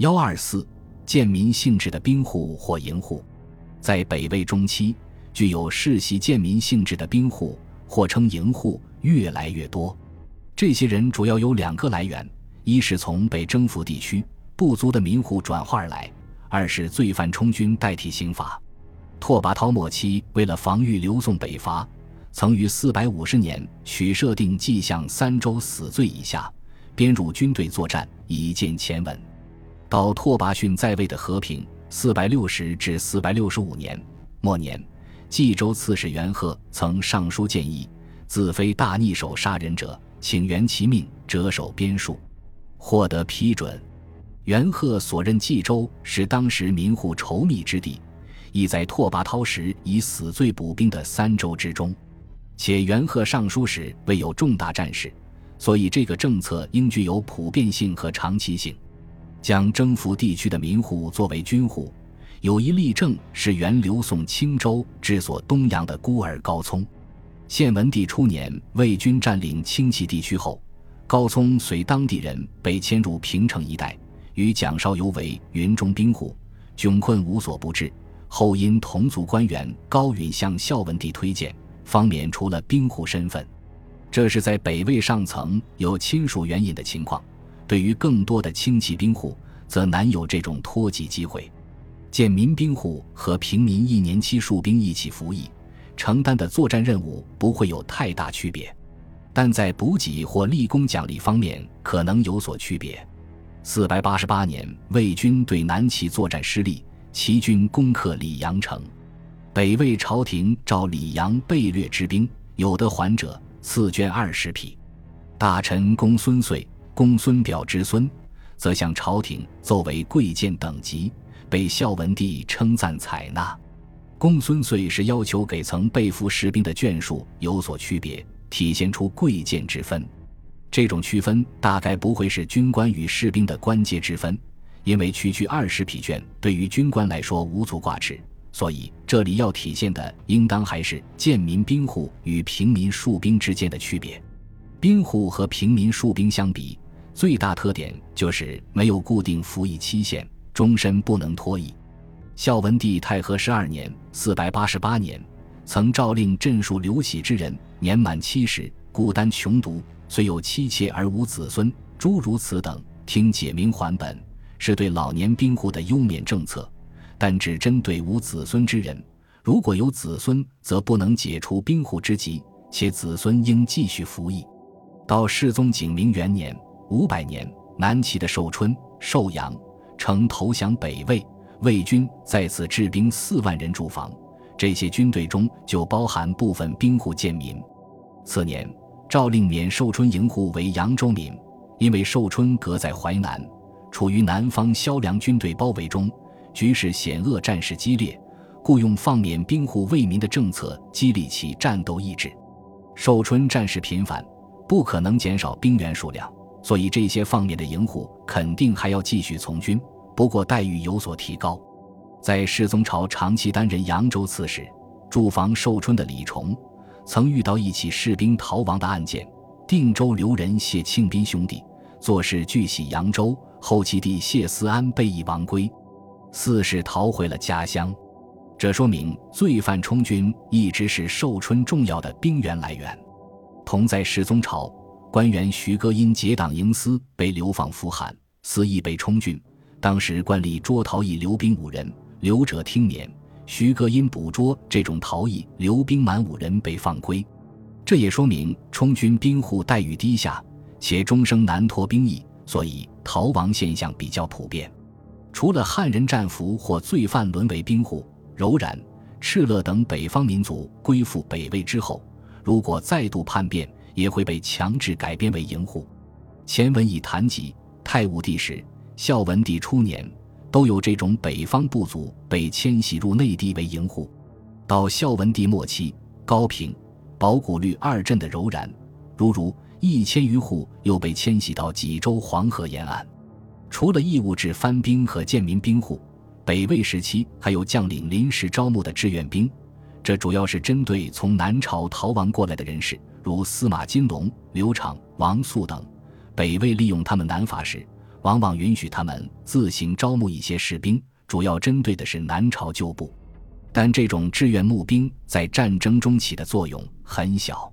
幺二四，贱民性质的兵户或营户，在北魏中期，具有世袭贱民性质的兵户或称营户越来越多。这些人主要有两个来源：一是从被征服地区部族的民户转化而来；二是罪犯充军代替刑罚。拓跋焘末期，为了防御刘宋北伐，曾于四百五十年取设定迹象三州死罪以下，编入军队作战，以见前文。到拓跋逊在位的和平四百六十至四百六十五年末年，冀州刺史元贺曾上书建议：自非大逆首杀人者，请原其命，折首鞭数，获得批准。元贺所任冀州是当时民户稠密之地。亦在拓跋焘时以死罪补兵的三州之中，且元贺上书时未有重大战事，所以这个政策应具有普遍性和长期性。将征服地区的民户作为军户，有一例证是原刘宋青州治所东阳的孤儿高聪。献文帝初年，魏军占领青齐地区后，高聪随当地人被迁入平城一带，与蒋绍游为云中兵户，窘困无所不至。后因同族官员高允向孝文帝推荐，方免除了兵户身份。这是在北魏上层有亲属援引的情况。对于更多的轻骑兵户，则难有这种脱籍机会。见民兵户和平民一年期戍兵一起服役，承担的作战任务不会有太大区别，但在补给或立功奖励方面可能有所区别。四百八十八年，魏军对南齐作战失利。齐军攻克李阳城，北魏朝廷召李阳被掠之兵，有得还者赐绢二十匹。大臣公孙遂、公孙表之孙，则向朝廷奏为贵贱等级，被孝文帝称赞采纳。公孙遂是要求给曾被俘士兵的卷数有所区别，体现出贵贱之分。这种区分大概不会是军官与士兵的官阶之分。因为区区二十匹绢对于军官来说无足挂齿，所以这里要体现的应当还是贱民兵户与平民戍兵之间的区别。兵户和平民戍兵相比，最大特点就是没有固定服役期限，终身不能脱役。孝文帝太和十二年（四百八十八年），曾诏令镇戍刘喜之人年满七十，孤单穷独，虽有妻妾而无子孙，诸如此等，听解民还本。是对老年兵户的优免政策，但只针对无子孙之人。如果有子孙，则不能解除兵户之籍，且子孙应继续服役。到世宗景明元年（五百年），南齐的寿春、寿阳城投降北魏，魏军在此置兵四万人驻防。这些军队中就包含部分兵户贱民。次年，诏令免寿春营户为扬州民，因为寿春隔在淮南。处于南方萧梁军队包围中，局势险恶，战事激烈，故用放免兵户为民的政策激励其战斗意志。寿春战事频繁，不可能减少兵员数量，所以这些方面的营户肯定还要继续从军，不过待遇有所提高。在世宗朝长期担任扬州刺史、驻防寿春的李崇，曾遇到一起士兵逃亡的案件。定州留人谢庆斌兄弟做事据喜扬州。后其弟谢思安被以亡归，四是逃回了家乡，这说明罪犯充军一直是寿春重要的兵源来源。同在世宗朝，官员徐歌因结党营私被流放扶汉，私意被充军。当时官吏捉逃逸留兵五人，留者听免。徐歌因捕捉这种逃逸留兵满五人被放归，这也说明充军兵户待遇低下，且终生难脱兵役。所以逃亡现象比较普遍，除了汉人战俘或罪犯沦为兵户，柔然、敕勒等北方民族归附北魏之后，如果再度叛变，也会被强制改编为营户。前文已谈及，太武帝时、孝文帝初年都有这种北方部族被迁徙入内地为营户。到孝文帝末期，高平、宝古律二镇的柔然，如如。一千余户又被迁徙到济州黄河沿岸。除了义务制番兵和贱民兵户，北魏时期还有将领临时招募的志愿兵，这主要是针对从南朝逃亡过来的人士，如司马金龙、刘昶、王肃等。北魏利用他们南伐时，往往允许他们自行招募一些士兵，主要针对的是南朝旧部。但这种志愿募兵在战争中起的作用很小。